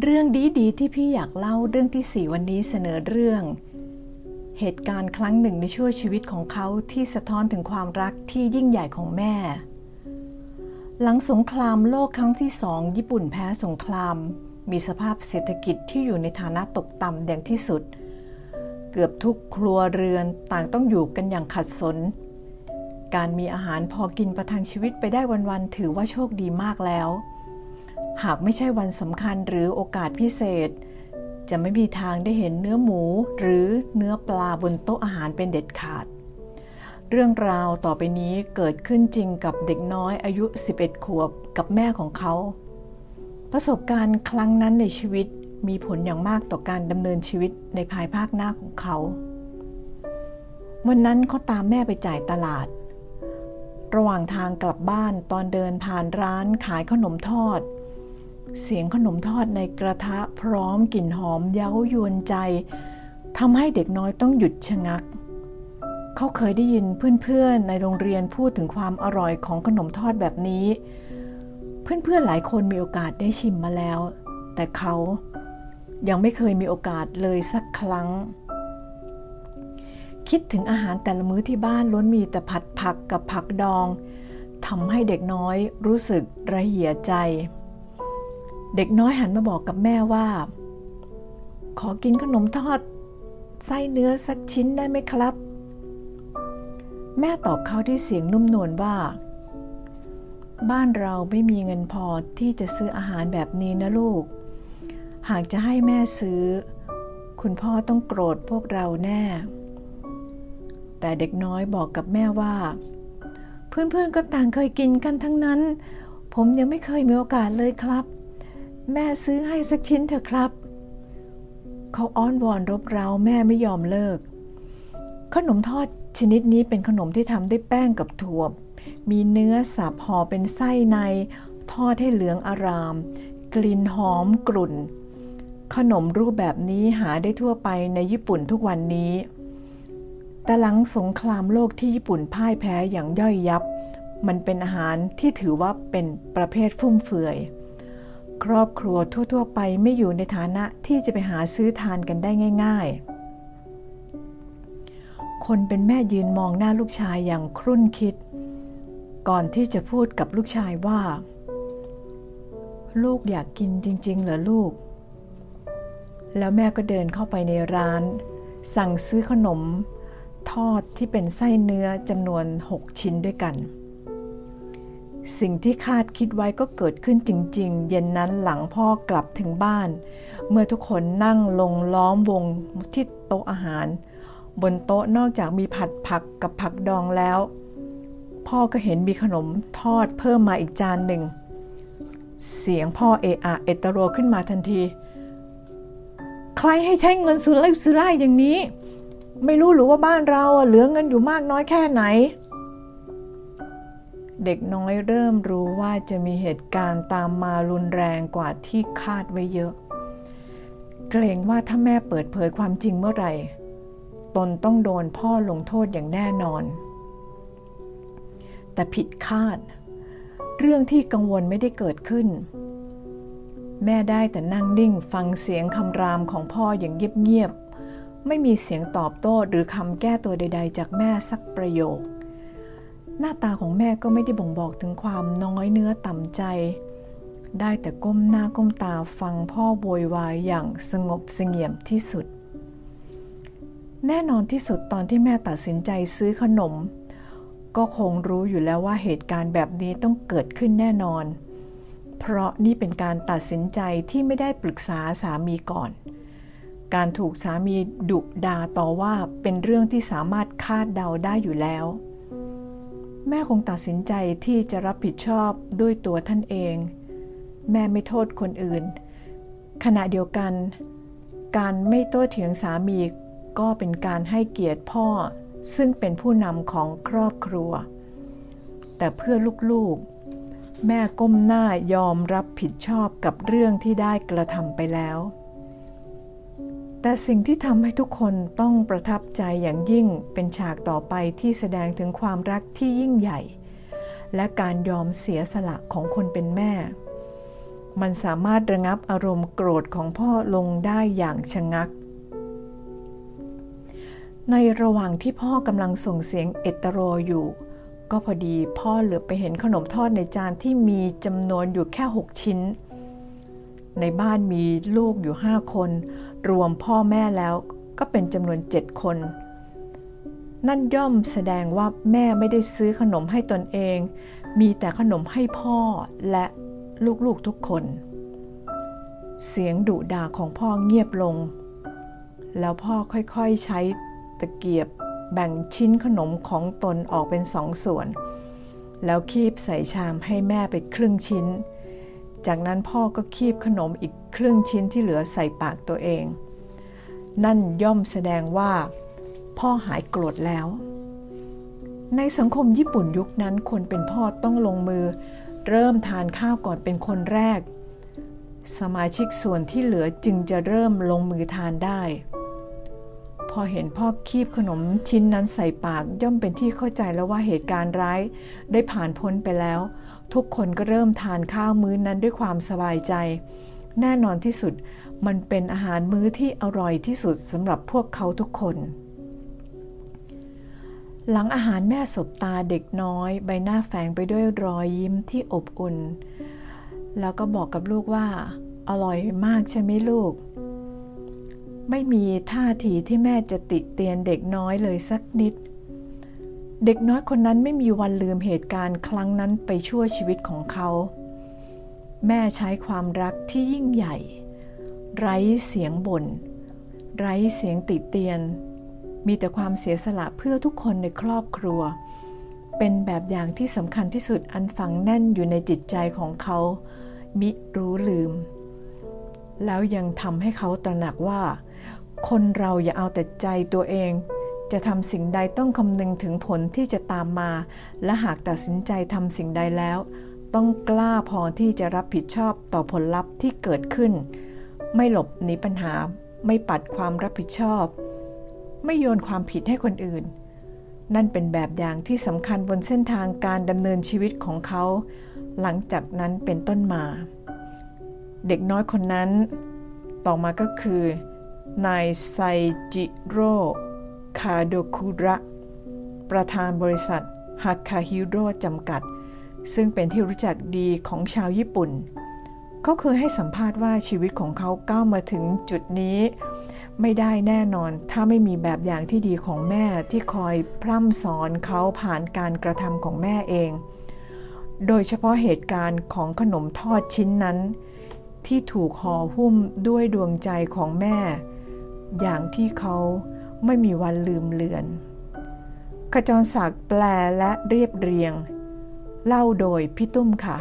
เรื่องดีๆที่พี่อยากเล่าเรื่องที่สี่วันนี้เสนอเรื่อง เหตุการณ์ครั้งหนึ่งในช่วงชีวิตของเขาที่สะท้อนถึงความรักที่ยิ่งใหญ่ของแม่ หลังสงครามโลกครั้งที่สองญี่ปุ่นแพ้สงคราม มีสภาพเศรษฐกิจที่อยู่ในฐานะตกต่ำอย่างที่สุด เกือบทุกครัวเรือนต่างต้องอยู่กันอย่างขัดสน การมีอาหารพอกินประทังชีวิตไปได้วันๆถือว่าโชคดีมากแล้ว หากไม่ใช่วันสำคัญหรือโอกาสพิเศษ จะไม่มีทางได้เห็นเนื้อหมูหรือเนื้อปลาบนโต๊ะอาหารเป็นเด็ดขาด เรื่องราวต่อไปนี้เกิดขึ้นจริงกับเด็กน้อยอายุ 11 ขวบกับแม่ของเขา ประสบการณ์ครั้งนั้นในชีวิตมีผลอย่างมากต่อการดำเนินชีวิตในภายภาคหน้าของเขา วันนั้นเขาตามแม่ไปจ่ายตลาด ระหว่างทางกลับบ้านตอนเดินผ่านร้านขายขนมทอด เสียงขนมทอดในกระทะพร้อมกลิ่นหอมเย้ายวนใจทำให้เด็กน้อยต้องหยุดชะงัก เขาเคยได้ยินเพื่อนๆในโรงเรียนพูดถึงความอร่อยของขนมทอดแบบนี้ เพื่อนๆหลายคนมีโอกาสได้ชิมมาแล้ว แต่เขายังไม่เคยมีโอกาสเลยสักครั้ง คิดถึงอาหารแต่ละมื้อที่บ้านล้วนมีแต่ผัดผักกับผักดองทำให้เด็กน้อยรู้สึกระเหี่ยใจ เด็กน้อยหันมาบอกกับแม่ว่า ขอกินขนมทอด ไส้เนื้อสักชิ้นได้ไหมครับ แม่ตอบเขาที่เสียงนุ่มนวลว่า บ้านเราไม่มีเงินพอที่จะซื้ออาหารแบบนี้นะลูก หากจะให้แม่ซื้อ คุณพ่อต้องโกรธพวกเราแน่ แต่เด็กน้อยบอกกับแม่ว่า เพื่อนๆก็ต่างเคยกินกันทั้งนั้น ผมยังไม่เคยมีโอกาสเลยครับ แม่ซื้อให้สักชิ้นเถอะครับ เขาอ้อนวอนรบเร้าแม่ไม่ยอมเลิก ขนมทอดชนิดนี้เป็นขนมที่ทำด้วยแป้งกับถั่ว มีเนื้อสับห่อเป็นไส้ใน ทอดให้เหลืองอาราม กลิ่นหอมกลุ่น ขนมรูปแบบนี้หาได้ทั่วไปในญี่ปุ่นทุกวันนี้ แต่หลังสงครามโลกที่ญี่ปุ่นพ่ายแพ้อย่างย่อยยับ มันเป็นอาหารที่ถือว่าเป็นประเภทฟุ่มเฟือย ครอบครัวทั่ว ๆ ไปไม่อยู่ในฐานะที่จะไปหาซื้อทานกันได้ง่าย ๆ คนเป็นแม่ยืนมองหน้าลูกชายอย่างครุ่นคิด ก่อนที่จะพูดกับลูกชายว่า ลูกอยากกินจริง ๆ เหรอลูก แล้วแม่ก็เดินเข้าไปในร้าน สั่งซื้อขนม ทอดที่เป็นไส้เนื้อจำนวน 6 ชิ้นด้วยกัน สิ่งที่คาดคิดไว้ก็เกิดขึ้นจริง ๆ เย็นนั้นหลังพ่อกลับถึงบ้าน เมื่อทุกคนนั่งลงล้อมวงที่โต๊ะอาหาร บนโต๊ะนอกจากมีผัดผักกับผักดองแล้ว พ่อก็เห็นมีขนมทอดเพิ่มมาอีกจานหนึ่ง เสียงพ่อเอะอะเอตโรขึ้นมาทันที ใครให้ใช้เงินสุร่ายสุร่ายอย่างนี้ ไม่รู้หรือว่าบ้านเราเหลือเงินอยู่มากน้อยแค่ไหน เด็กน้อยเริ่มรู้ว่าจะมีเหตุการณ์ตามมารุนแรงกว่าที่คาดไว้เยอะ เกรงว่าถ้าแม่เปิดเผยความจริงเมื่อไหร่ ตนต้องโดนพ่อลงโทษอย่างแน่นอน แต่ผิดคาด เรื่องที่กังวลไม่ได้เกิดขึ้น แม่ได้แต่นั่งนิ่งฟังเสียงคำรามของพ่ออย่างเงียบๆไม่มีเสียงตอบโต้หรือคำแก้ตัวใด ๆ จากแม่สักประโยค หน้าตาของแม่ก็ไม่ได้บ่งบอกถึงความน้อยเนื้อต่ำใจ ได้แต่ก้มหน้าก้มตาฟังพ่อโวยวายอย่างสงบเสงี่ยมที่สุด แน่นอนที่สุดตอนที่แม่ตัดสินใจซื้อขนม ก็คงรู้อยู่แล้วว่าเหตุการณ์แบบนี้ต้องเกิดขึ้นแน่นอน เพราะนี่เป็นการตัดสินใจที่ไม่ได้ปรึกษาสามีก่อน การถูกสามีดุด่าต่อว่าเป็นเรื่องที่สามารถคาดเดาได้อยู่แล้ว แม่คงตัดสินใจที่จะรับผิดชอบด้วยตัวท่านเอง แม่ไม่โทษคนอื่น ขณะเดียวกัน การไม่โต้เถียงสามีก็เป็นการให้เกียรติพ่อซึ่งเป็นผู้นำของครอบครัว แต่เพื่อลูกๆ แม่ก้มหน้ายอมรับผิดชอบกับเรื่องที่ได้กระทำไปแล้ว แต่สิ่งที่ทำให้ทุกคนต้องประทับใจอย่างยิ่งเป็นฉากต่อไปที่แสดงถึงความรักที่ยิ่งใหญ่ และการยอมเสียสละของคนเป็นแม่ มันสามารถระงับอารมณ์โกรธของพ่อลงได้อย่างชะงัก ในระหว่างที่พ่อกำลังส่งเสียงเอตโรอยู่ ก็พอดีพ่อเหลือไปเห็นขนมทอดในจานที่มีจำนวนอยู่แค่ 6 ชิ้น ในบ้านมีลูกอยู่5คน รวมพ่อแม่แล้วก็เป็นจำนวน7คน นั่นย่อมแสดงว่าแม่ไม่ได้ซื้อขนมให้ตนเอง มีแต่ขนมให้พ่อและลูกๆทุกคน เสียงดุด่าของพ่อเงียบลง แล้วพ่อค่อยๆใช้ตะเกียบแบ่งชิ้นขนมของตนออกเป็นสองส่วน แล้วคีบใส่ชามให้แม่ไปครึ่งชิ้น จากนั้นพ่อก็คีบขนมอีกครึ่งชิ้นที่เหลือใส่ปากตัวเอง นั่นย่อมแสดงว่า พ่อหายโกรธแล้ว ในสังคมญี่ปุ่นยุคนั้นคนเป็นพ่อต้องลงมือ เริ่มทานข้าวก่อนเป็นคนแรก สมาชิกส่วนที่เหลือจึงจะเริ่มลงมือทานได้ พอเห็นพ่อคีบขนมชิ้นนั้นใส่ปากย่อมเป็นที่เข้าใจแล้วว่าเหตุการณ์ร้ายได้ผ่านพ้นไปแล้ว ทุกคนก็เริ่มทานข้าวมื้อนั้นด้วยความสบายใจ แน่นอนที่สุดมันเป็นอาหารมื้อที่อร่อยที่สุดสำหรับพวกเขาทุกคน หลังอาหารแม่สบตาเด็กน้อย ใบหน้าแฝงไปด้วยรอยยิ้มที่อบอุ่น แล้วก็บอกกับลูกว่า อร่อยมากใช่ไหมลูก ไม่มีท่าทีที่แม่จะติเตียนเด็กน้อยเลยสักนิด เด็กน้อยคนนั้นไม่มีวันลืมเหตุการณ์ครั้งนั้นไปชั่วชีวิตของเขา แม่ใช้ความรักที่ยิ่งใหญ่ ไร้เสียงบน่น ไร้เสียงติเตียน มีแต่ความเสียสละเพื่อทุกคนในครอบครัว เป็นแบบอย่างที่สำคัญที่สุดอันฝังแน่นอยู่ในจิตใจของเขา มิรู้ลืม แล้วยังทำให้เขาตระหนักว่า คนเราอย่าเอาแต่ใจตัวเอง จะทำสิ่งใดต้องคำนึงถึงผลที่จะตามมา และหากตัดสินใจทำสิ่งใดแล้ว ต้องกล้าพอที่จะรับผิดชอบต่อผลลัพธ์ที่เกิดขึ้น ไม่หลบหนีปัญหา ไม่ปัดความรับผิดชอบ ไม่โยนความผิดให้คนอื่น นั่นเป็นแบบอย่างที่สำคัญบนเส้นทางการดำเนินชีวิตของเขา หลังจากนั้นเป็นต้นมา เด็กน้อยคนนั้น ต่อมาก็คือนายไซจิโร่ คาโดคุระ ประธานบริษัทฮักคาฮิโร่จำกัด ซึ่งเป็นที่รู้จักดีของชาวญี่ปุ่น เขาเคยให้สัมภาษณ์ว่าชีวิตของเขาก้าวมาถึงจุดนี้ ไม่ได้แน่นอนถ้าไม่มีแบบอย่างที่ดีของแม่ที่คอยพร่ำสอนเขาผ่านการกระทำของแม่เอง โดยเฉพาะเหตุการณ์ของขนมทอดชิ้นนั้น ที่ถูกห่อหุ้มด้วยดวงใจของแม่ อย่างที่เขา ไม่มีวันลืมเลือน ขจรศักดิ์แปลและเรียบเรียง เล่าโดยพี่ตุ้มค่ะ